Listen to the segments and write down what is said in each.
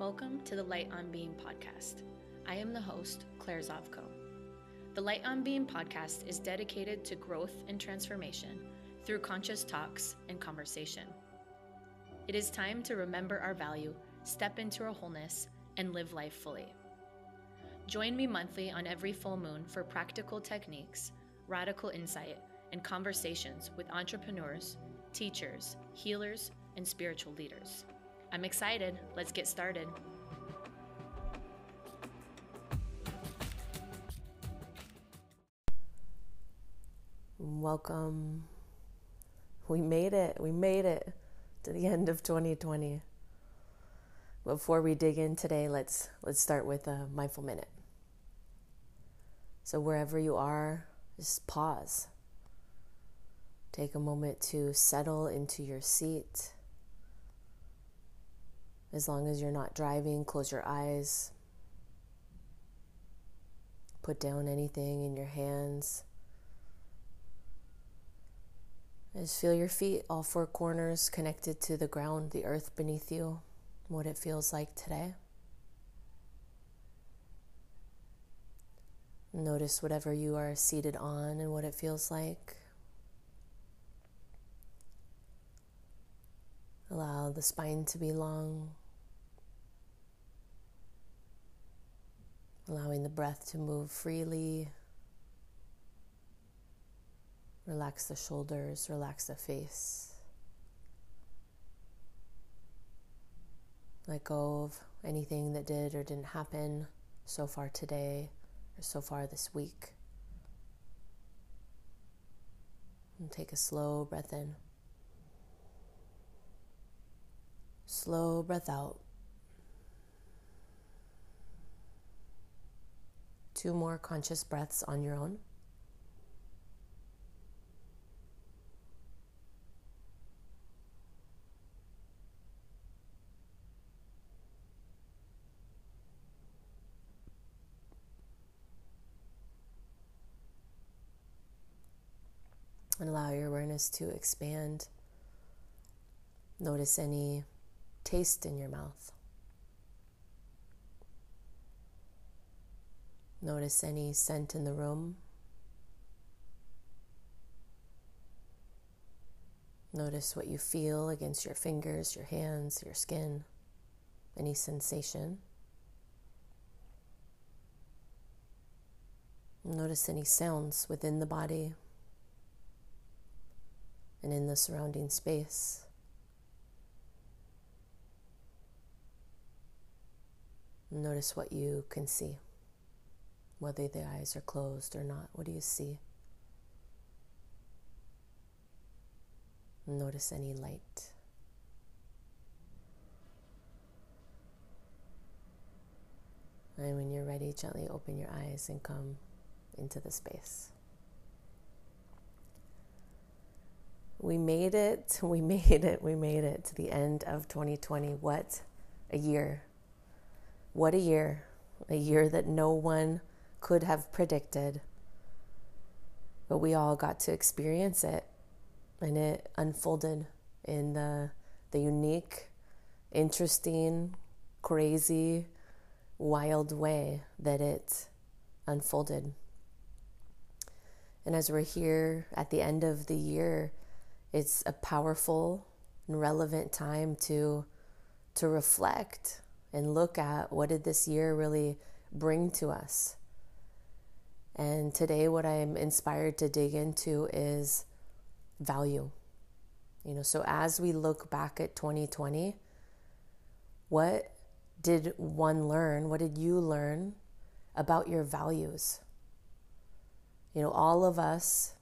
Welcome to the Light on Being podcast. I am the host, Claire Zavko. The Light on Being podcast is dedicated to growth and transformation through conscious talks and conversation. It is time to remember our value, step into our wholeness, and live life fully. Join me monthly on every full moon for practical techniques, radical insight, and conversations with entrepreneurs, teachers, healers, and spiritual leaders. I'm excited. Let's get started. Welcome. We made it. We made it to the end of 2020. Before we dig in today, let's let's start with a mindful minute. So wherever you are, just pause. Take a moment to settle into your seat. As long as you're not driving, close your eyes. Put down anything in your hands. Just feel your feet, all four corners connected to the ground, the earth beneath you, what it feels like today. Notice whatever you are seated on and what it feels like. Allow the spine to be long. Allowing the breath to move freely. Relax the shoulders, relax the face. Let go of anything that did or didn't happen so far today or so far this week. And take a slow breath in. Slow breath out. Two more conscious breaths on your own. And allow your awareness to expand. Notice any taste in your mouth. Notice any scent in the room. Notice what you feel against your fingers, your hands, your skin, any sensation. Notice any sounds within the body and in the surrounding space. Notice what you can see, whether the eyes are closed or not. What do you see? Notice any light. And when you're ready, gently open your eyes and come into the space. We made it, we made it, we made it to the end of 2020. What a year! What a year. A year that no one could have predicted. But we all got to experience it. And it unfolded in the, the unique, interesting, crazy, wild way that it unfolded. And as we're here at the end of the year, it's a powerful and relevant time to to reflect and look at what did this year really bring to us. And today, what I'm inspired to dig into is value. You know, so as we look back at 2020, what did one learn? What did you learn about your values? You know, all of us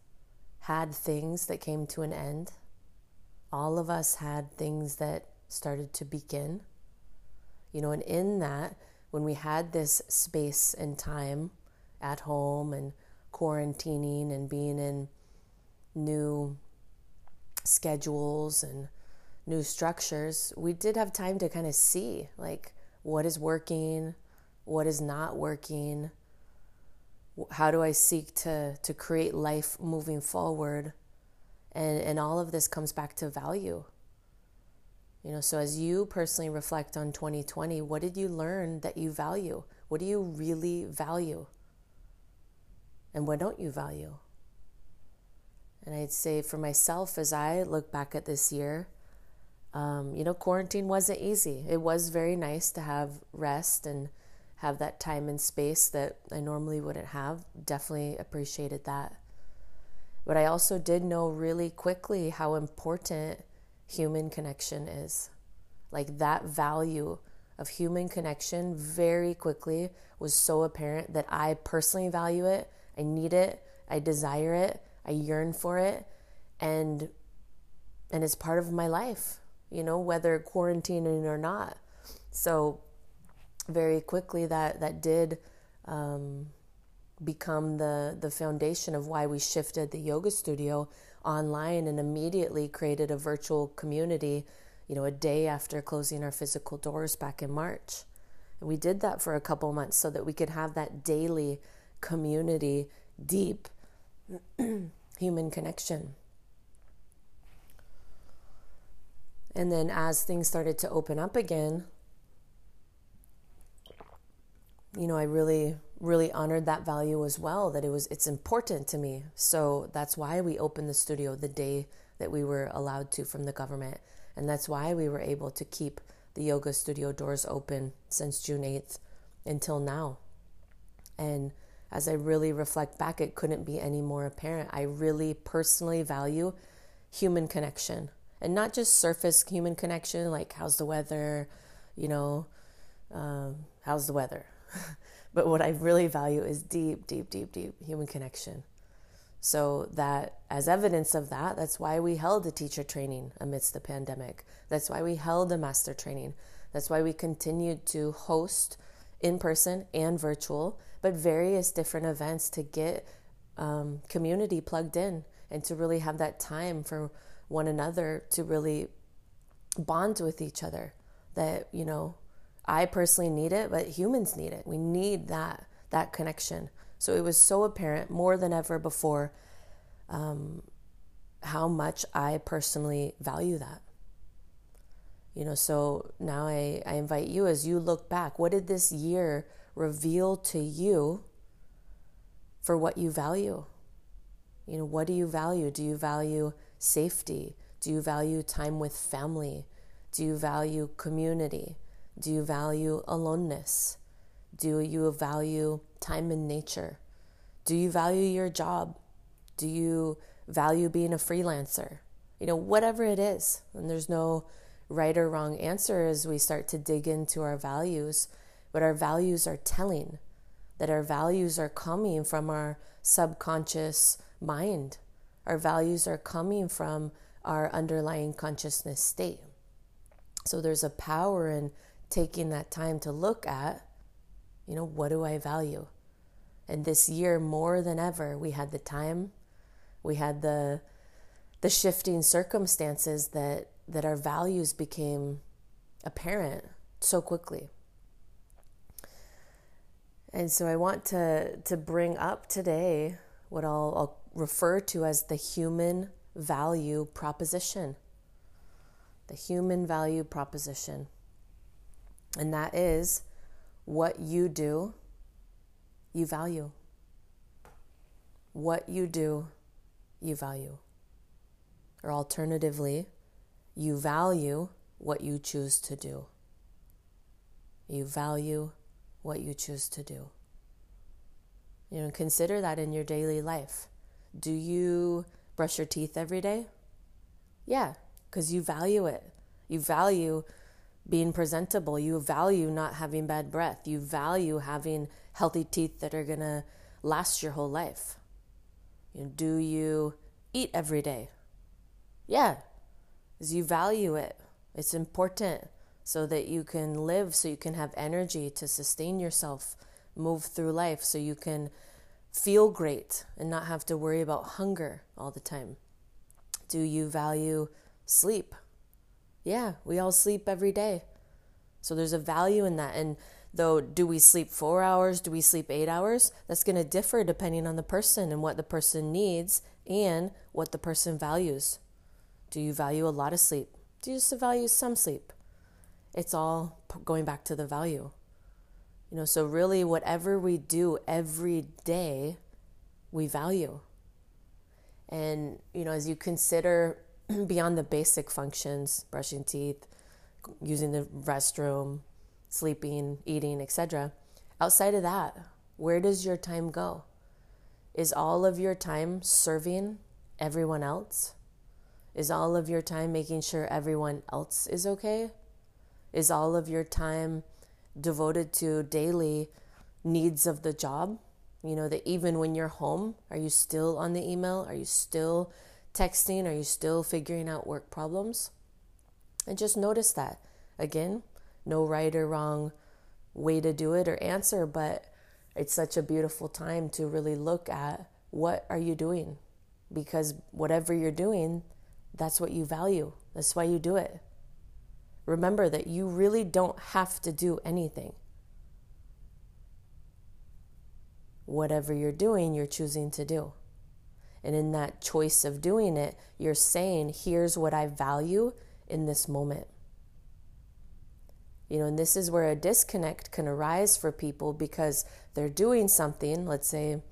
had things that came to an end, all of us had things that started to begin. You know, and in that, when we had this space and time at home and quarantining and being in new schedules and new structures, we did have time to kind of see like what is working, what is not working, how do I seek to to create life moving forward, and and all of this comes back to value. You know, so as you personally reflect on 2020, what did you learn that you value? What do you really value? And what don't you value? And I'd say for myself, as I look back at this year, um, you know, quarantine wasn't easy. It was very nice to have rest and have that time and space that I normally wouldn't have. Definitely appreciated that. But I also did know really quickly how important human connection is. Like that value of human connection very quickly was so apparent that I personally value it. I need it. I desire it. I yearn for it. And and it's part of my life, you know, whether quarantining or not. So very quickly that that did um, become the the foundation of why we shifted the yoga studio online and immediately created a virtual community you know a day after closing our physical doors back in March and we did that for a couple months so that we could have that daily community deep human connection and then as things started to open up again you know, I really, really honored that value as well, that it was, it's important to me. So that's why we opened the studio the day that we were allowed to from the government. And that's why we were able to keep the yoga studio doors open since June 8th until now. And as I really reflect back, it couldn't be any more apparent. I really personally value human connection and not just surface human connection, like how's the weather, you know, um, how's the weather? but what I really value is deep, deep, deep, deep human connection. So that as evidence of that, that's why we held a teacher training amidst the pandemic. That's why we held a master training. That's why we continued to host in person and virtual, but various different events to get um, community plugged in and to really have that time for one another to really bond with each other. That, you know, I personally need it, but humans need it. We need that that connection. So it was so apparent more than ever before um, how much I personally value that. You know, so now I, I invite you as you look back, what did this year reveal to you for what you value? You know, what do you value? Do you value safety? Do you value time with family? Do you value community? Do you value aloneness? Do you value time in nature? Do you value your job? Do you value being a freelancer? You know, whatever it is. And there's no right or wrong answer as we start to dig into our values, but our values are telling that our values are coming from our subconscious mind. Our values are coming from our underlying consciousness state. So there's a power in taking that time to look at, you know, what do I value? And this year, more than ever, we had the time, we had the the shifting circumstances that that our values became apparent so quickly. And so I want to to bring up today what I'll, I'll refer to as the human value proposition. The human value proposition. And that is what you do, you value. What you do, you value. Or alternatively, you value what you choose to do. You value what you choose to do. You know, consider that in your daily life. Do you brush your teeth every day? Yeah, because you value it. You value being presentable. You value not having bad breath. You value having healthy teeth that are going to last your whole life. You know, do you eat every day? Yeah, because you value it. It's important so that you can live, so you can have energy to sustain yourself, move through life, so you can feel great and not have to worry about hunger all the time. Do you value sleep? Yeah, we all sleep every day. So there's a value in that. And though, do we sleep four hours? Do we sleep eight hours? That's going to differ depending on the person and what the person needs and what the person values. Do you value a lot of sleep? Do you just value some sleep? It's all going back to the value. You know, so really, whatever we do every day, we value. And, you know, as you consider beyond the basic functions, brushing teeth, using the restroom, sleeping, eating, etc., outside of that, where does your time go? Is all of your time serving everyone else? Is all of your time making sure everyone else is okay? Is all of your time devoted to daily needs of the job? You know, that even when you're home, are you still on the email? Are you still texting? Are you still figuring out work problems? And just notice that. Again, no right or wrong way to do it or answer, but it's such a beautiful time to really look at what are you doing? Because whatever you're doing, that's what you value. That's why you do it. Remember that you really don't have to do anything. Whatever you're doing, you're choosing to do. And in that choice of doing it, you're saying, here's what I value in this moment. You know, and this is where a disconnect can arise for people because they're doing something, let's say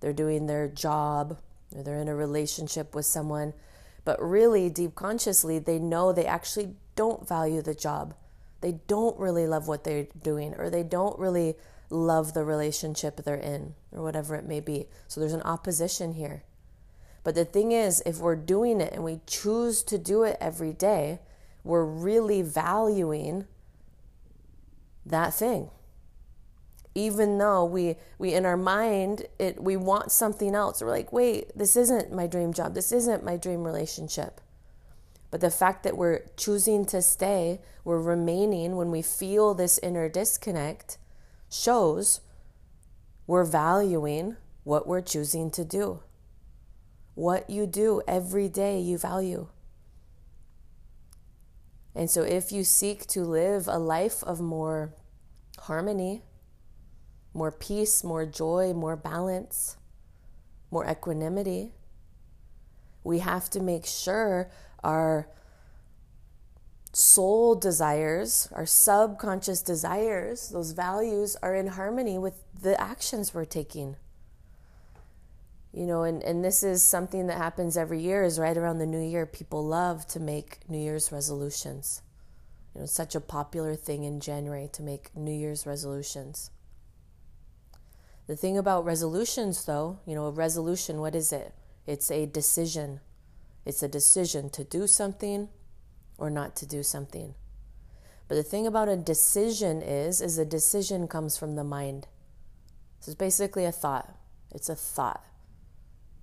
they're doing their job or they're in a relationship with someone, but really deep consciously, they know they actually don't value the job. They don't really love what they're doing or they don't really love the relationship they're in or whatever it may be. So there's an opposition here. But the thing is, if we're doing it and we choose to do it every day, we're really valuing that thing even though we we in our mind it we want something else. We're like wait this isn't my dream job. This isn't my dream relationship. But the fact that we're choosing to stay we're remaining when we feel this inner disconnect shows we're valuing what we're choosing to do. What you do every day you value. And so, if you seek to live a life of more harmony, more peace, more joy, more balance, more equanimity, we have to make sure our soul desires, our subconscious desires, those values are in harmony with the actions we're taking. You know and, and this is something that happens every year is right around the new year people love to make new year's resolutions. You know it's such a popular thing in january to make new year's resolutions the thing about resolutions though you know a resolution what is it it's a decision it's a decision to do something or not to do something but the thing about a decision is is a decision comes from the mind so it's basically a thought it's a thought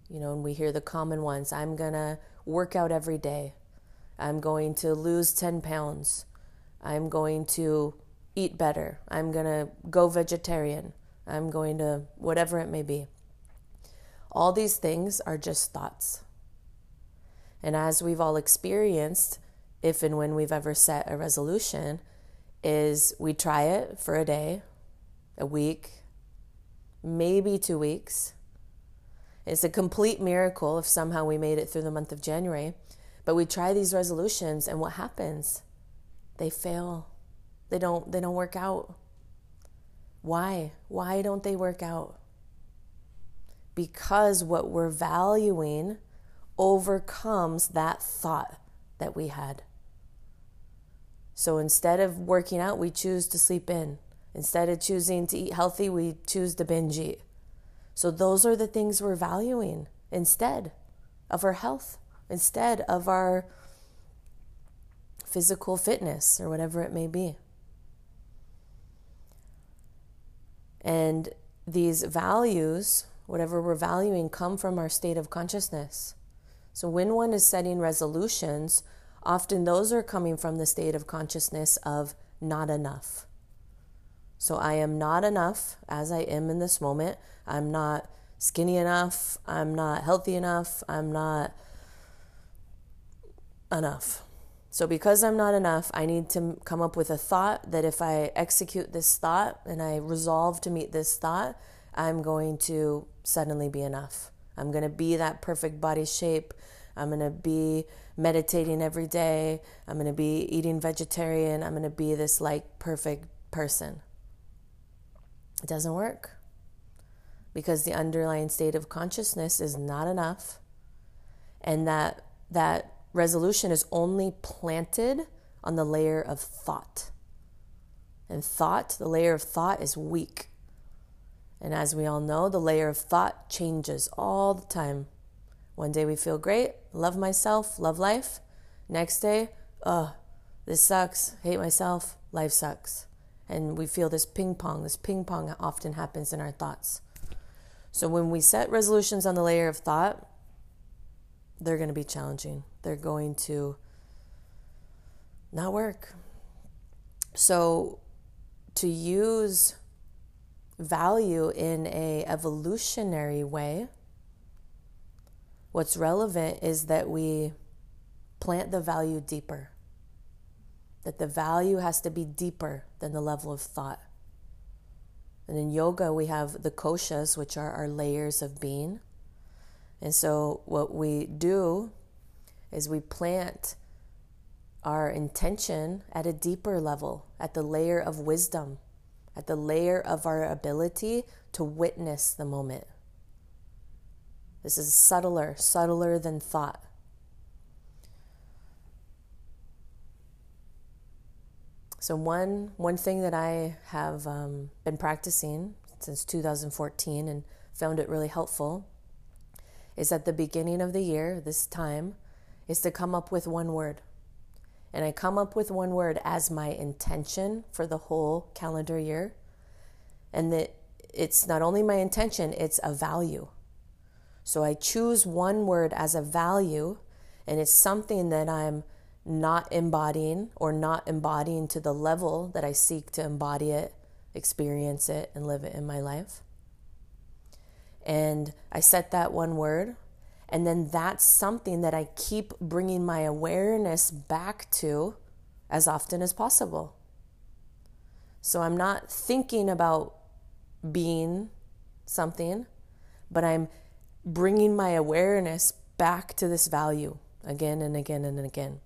you know, and we hear the common ones I'm going to work out every day. I'm going to lose 10 pounds. I'm going to eat better. I'm going to go vegetarian. I'm going to whatever it may be. All these things are just thoughts. And as we've all experienced, if and when we've ever set a resolution, is we try it for a day, a week, maybe two weeks, it's a complete miracle if somehow we made it through the month of January. But we try these resolutions and what happens? They fail. They don't they don't work out. Why? Why don't they work out? Because what we're valuing overcomes that thought that we had. So instead of working out, we choose to sleep in. Instead of choosing to eat healthy, we choose to binge eat. So, those are the things we're valuing instead of our health, instead of our physical fitness or whatever it may be. And these values, whatever we're valuing, come from our state of consciousness. So, when one is setting resolutions, often those are coming from the state of consciousness of not enough. So I am not enough as I am in this moment. I'm not skinny enough. I'm not healthy enough. I'm not enough. So, because I'm not enough, I need to come up with a thought that if I execute this thought and I resolve to meet this thought, I'm going to suddenly be enough. I'm going to be that perfect body shape. I'm going to be meditating every day. I'm going to be eating vegetarian. I'm going to be this like perfect person. It doesn't work because the underlying state of consciousness is not enough and that that resolution is only planted on the layer of thought. And thought, the layer of thought is weak. And as we all know, the layer of thought changes all the time. One day we feel great, love myself, love life. Next day, oh, this sucks, hate myself, life sucks. And we feel this ping pong. This ping pong often happens in our thoughts. So when we set resolutions on the layer of thought, they're going to be challenging. They're going to not work. So to use value in a evolutionary way, what's relevant is that we plant the value deeper. That the value has to be deeper than the level of thought. And in yoga, we have the koshas, which are our layers of being. And so, what we do is we plant our intention at a deeper level, at the layer of wisdom, at the layer of our ability to witness the moment. This is subtler, subtler than thought. So one one thing that I have um, been practicing since 2014 and found it really helpful is at the beginning of the year, this time, is to come up with one word. And I come up with one word as my intention for the whole calendar year. And that it's not only my intention, it's a value. So I choose one word as a value, and it's something that I'm not embodying or not embodying to the level that I seek to embody it, experience it, and live it in my life. And I set that one word, and then that's something that I keep bringing my awareness back to as often as possible. So I'm not thinking about being something, but I'm bringing my awareness back to this value again and again and again.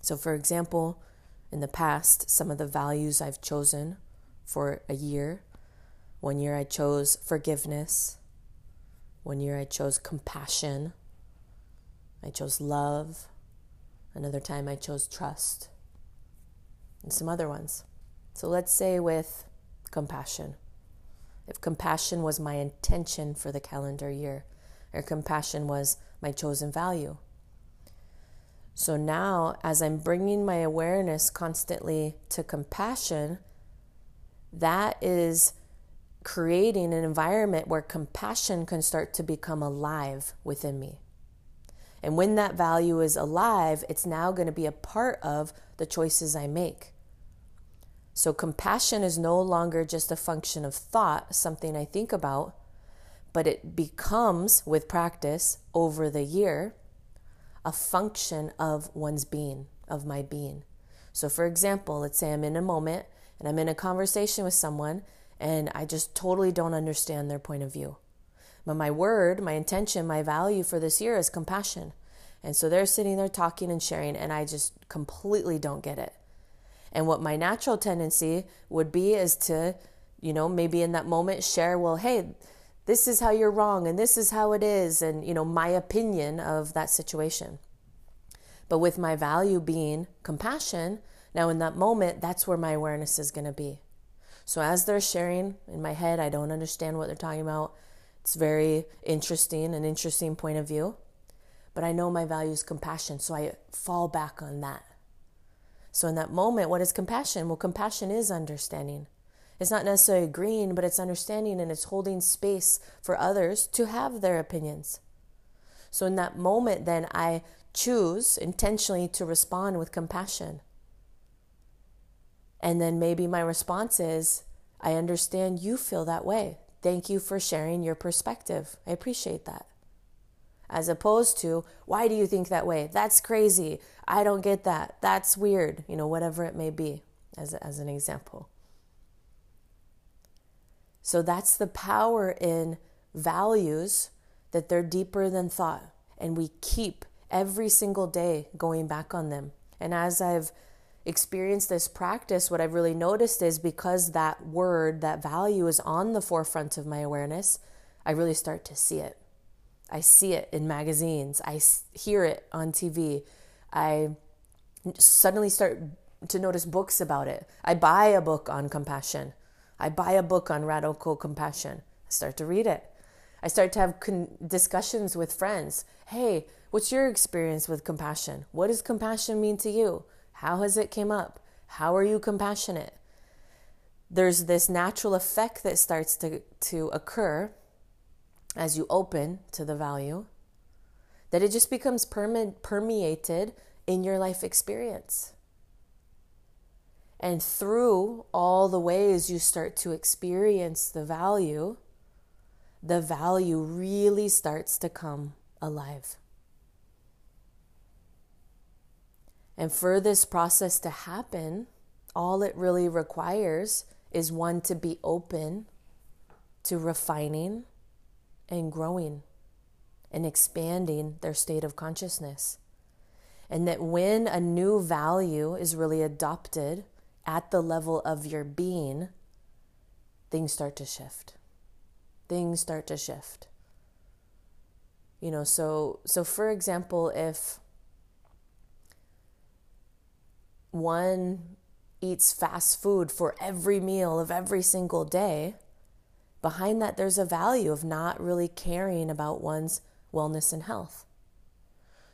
So, for example, in the past, some of the values I've chosen for a year one year I chose forgiveness, one year I chose compassion, I chose love, another time I chose trust, and some other ones. So, let's say with compassion. If compassion was my intention for the calendar year, or compassion was my chosen value, so now, as I'm bringing my awareness constantly to compassion, that is creating an environment where compassion can start to become alive within me. And when that value is alive, it's now going to be a part of the choices I make. So, compassion is no longer just a function of thought, something I think about, but it becomes, with practice over the year, a function of one's being, of my being. So, for example, let's say I'm in a moment and I'm in a conversation with someone and I just totally don't understand their point of view. But my word, my intention, my value for this year is compassion. And so they're sitting there talking and sharing, and I just completely don't get it. And what my natural tendency would be is to, you know, maybe in that moment share, well, hey, this is how you're wrong and this is how it is and you know my opinion of that situation but with my value being compassion now in that moment that's where my awareness is going to be so as they're sharing in my head i don't understand what they're talking about. It's very interesting an interesting point of view. But i know my value is compassion so i fall back on that. So in that moment what is compassion? Well compassion is understanding. It's not necessarily agreeing, but it's understanding and it's holding space for others to have their opinions. So in that moment, then I choose intentionally to respond with compassion. And then maybe my response is, I understand you feel that way. Thank you for sharing your perspective. I appreciate that. As opposed to, why do you think that way? That's crazy. I don't get that. That's weird. You know, whatever it may be, as, as an example. So that's the power in values that they're deeper than thought. and we keep every single day going back on them. And as I've experienced this practice, what I've really noticed is because that word, that value is on the forefront of my awareness, I really start to see it. I see it in magazines, I hear it on TV. I suddenly start to notice books about it. I buy a book on compassion. I buy a book on radical compassion. I start to read it. I start to have con- discussions with friends. Hey, what's your experience with compassion? What does compassion mean to you? How has it came up? How are you compassionate? There's this natural effect that starts to, to occur as you open to the value that it just becomes perme- permeated in your life experience. And through all the ways you start to experience the value, the value really starts to come alive. And for this process to happen, all it really requires is one to be open to refining and growing and expanding their state of consciousness. And that when a new value is really adopted at the level of your being, things start to shift. Things start to shift. You know, so so for example, if one eats fast food for every meal of every single day, behind that there's a value of not really caring about one's wellness and health.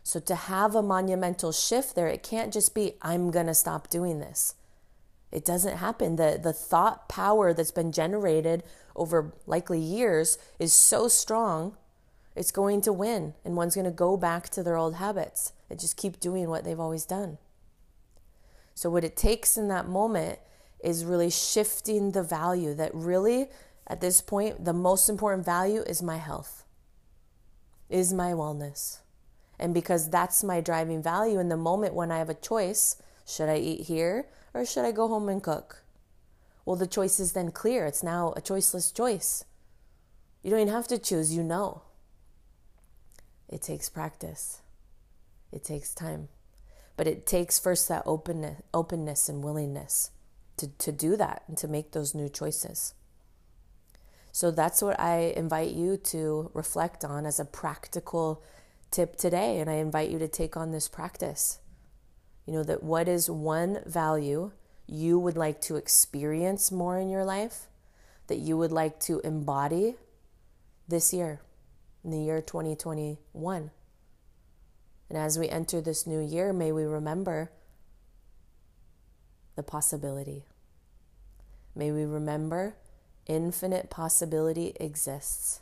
So to have a monumental shift there, it can't just be, I'm going to stop doing this. It doesn't happen. The, the thought power that's been generated over likely years is so strong, it's going to win. And one's going to go back to their old habits and just keep doing what they've always done. So, what it takes in that moment is really shifting the value that really, at this point, the most important value is my health, is my wellness. And because that's my driving value in the moment when I have a choice should I eat here or should I go home and cook? Well, the choice is then clear. It's now a choiceless choice. You don't even have to choose, you know. It takes practice, it takes time. But it takes first that openness, openness and willingness to, to do that and to make those new choices. So that's what I invite you to reflect on as a practical tip today. And I invite you to take on this practice. You know, that what is one value you would like to experience more in your life, that you would like to embody this year, in the year 2021. And as we enter this new year, may we remember the possibility. May we remember infinite possibility exists.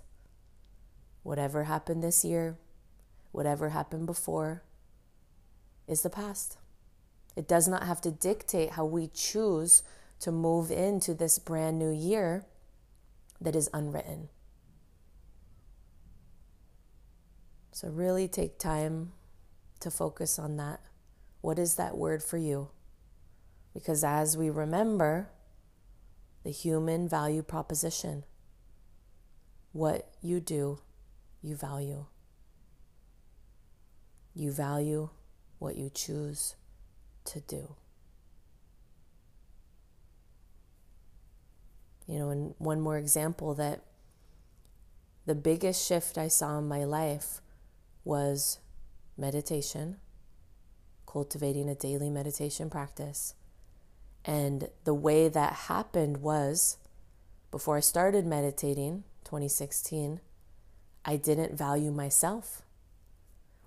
Whatever happened this year, whatever happened before, is the past. It does not have to dictate how we choose to move into this brand new year that is unwritten. So, really take time to focus on that. What is that word for you? Because as we remember the human value proposition, what you do, you value. You value what you choose to do. You know, and one more example that the biggest shift I saw in my life was meditation, cultivating a daily meditation practice. And the way that happened was before I started meditating, 2016, I didn't value myself.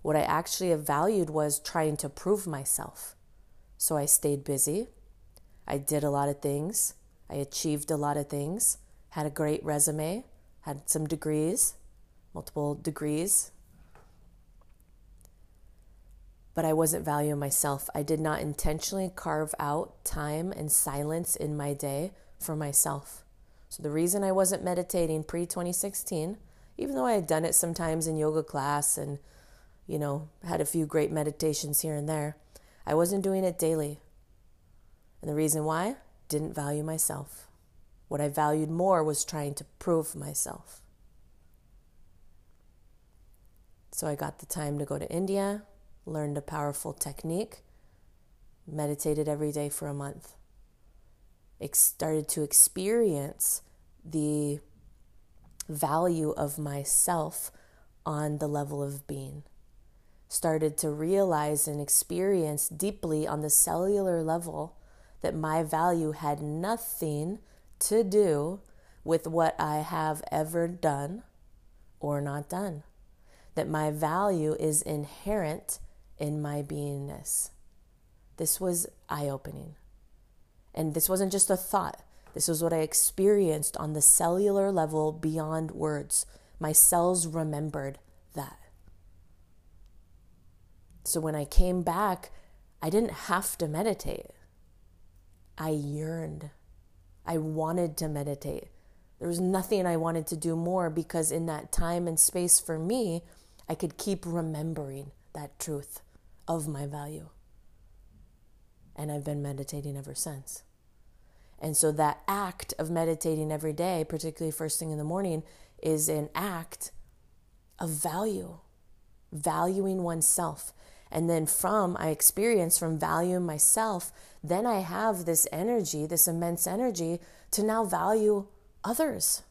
What I actually valued was trying to prove myself. So I stayed busy. I did a lot of things. I achieved a lot of things. Had a great resume. Had some degrees, multiple degrees. But I wasn't valuing myself. I did not intentionally carve out time and silence in my day for myself. So the reason I wasn't meditating pre 2016, even though I had done it sometimes in yoga class and, you know, had a few great meditations here and there, I wasn't doing it daily. And the reason why? Didn't value myself. What I valued more was trying to prove myself. So I got the time to go to India, learned a powerful technique, meditated every day for a month. Started to experience the value of myself on the level of being. Started to realize and experience deeply on the cellular level that my value had nothing to do with what I have ever done or not done. That my value is inherent in my beingness. This was eye opening. And this wasn't just a thought, this was what I experienced on the cellular level beyond words. My cells remembered that. So when I came back, I didn't have to meditate. I yearned. I wanted to meditate. There was nothing I wanted to do more because in that time and space for me, I could keep remembering that truth of my value. And I've been meditating ever since. And so that act of meditating every day, particularly first thing in the morning, is an act of value, valuing oneself. And then from I experience from valuing myself, then I have this energy, this immense energy to now value others,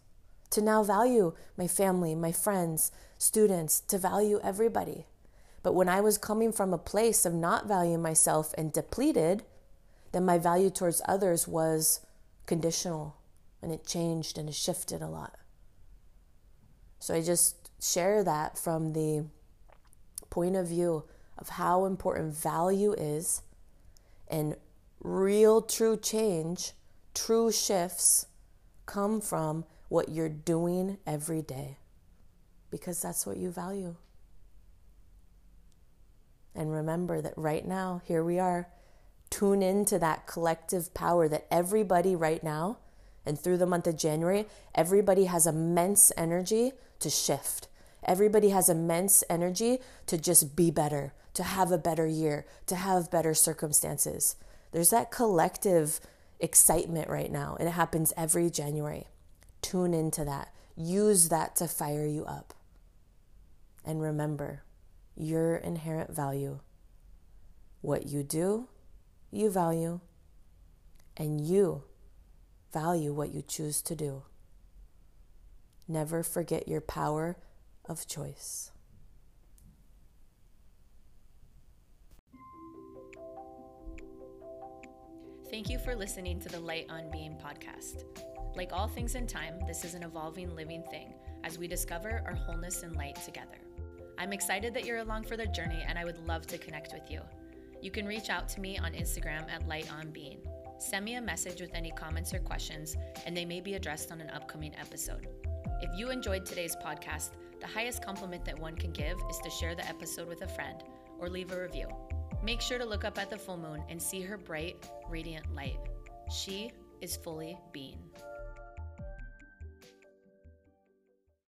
to now value my family, my friends, students, to value everybody. But when I was coming from a place of not valuing myself and depleted, then my value towards others was conditional and it changed and it shifted a lot. So I just share that from the point of view of how important value is and real true change, true shifts come from what you're doing every day because that's what you value. And remember that right now, here we are. Tune into that collective power that everybody right now, and through the month of January, everybody has immense energy to shift. Everybody has immense energy to just be better, to have a better year, to have better circumstances. There's that collective excitement right now, and it happens every January. Tune into that. Use that to fire you up. And remember your inherent value. What you do, you value, and you value what you choose to do. Never forget your power of choice. Thank you for listening to the Light on Being podcast. Like all things in time, this is an evolving living thing as we discover our wholeness and light together. I'm excited that you're along for the journey and I would love to connect with you. You can reach out to me on Instagram at Light on Being. Send me a message with any comments or questions, and they may be addressed on an upcoming episode. If you enjoyed today's podcast, the highest compliment that one can give is to share the episode with a friend or leave a review. Make sure to look up at the full moon and see her bright, radiant light. She is fully being.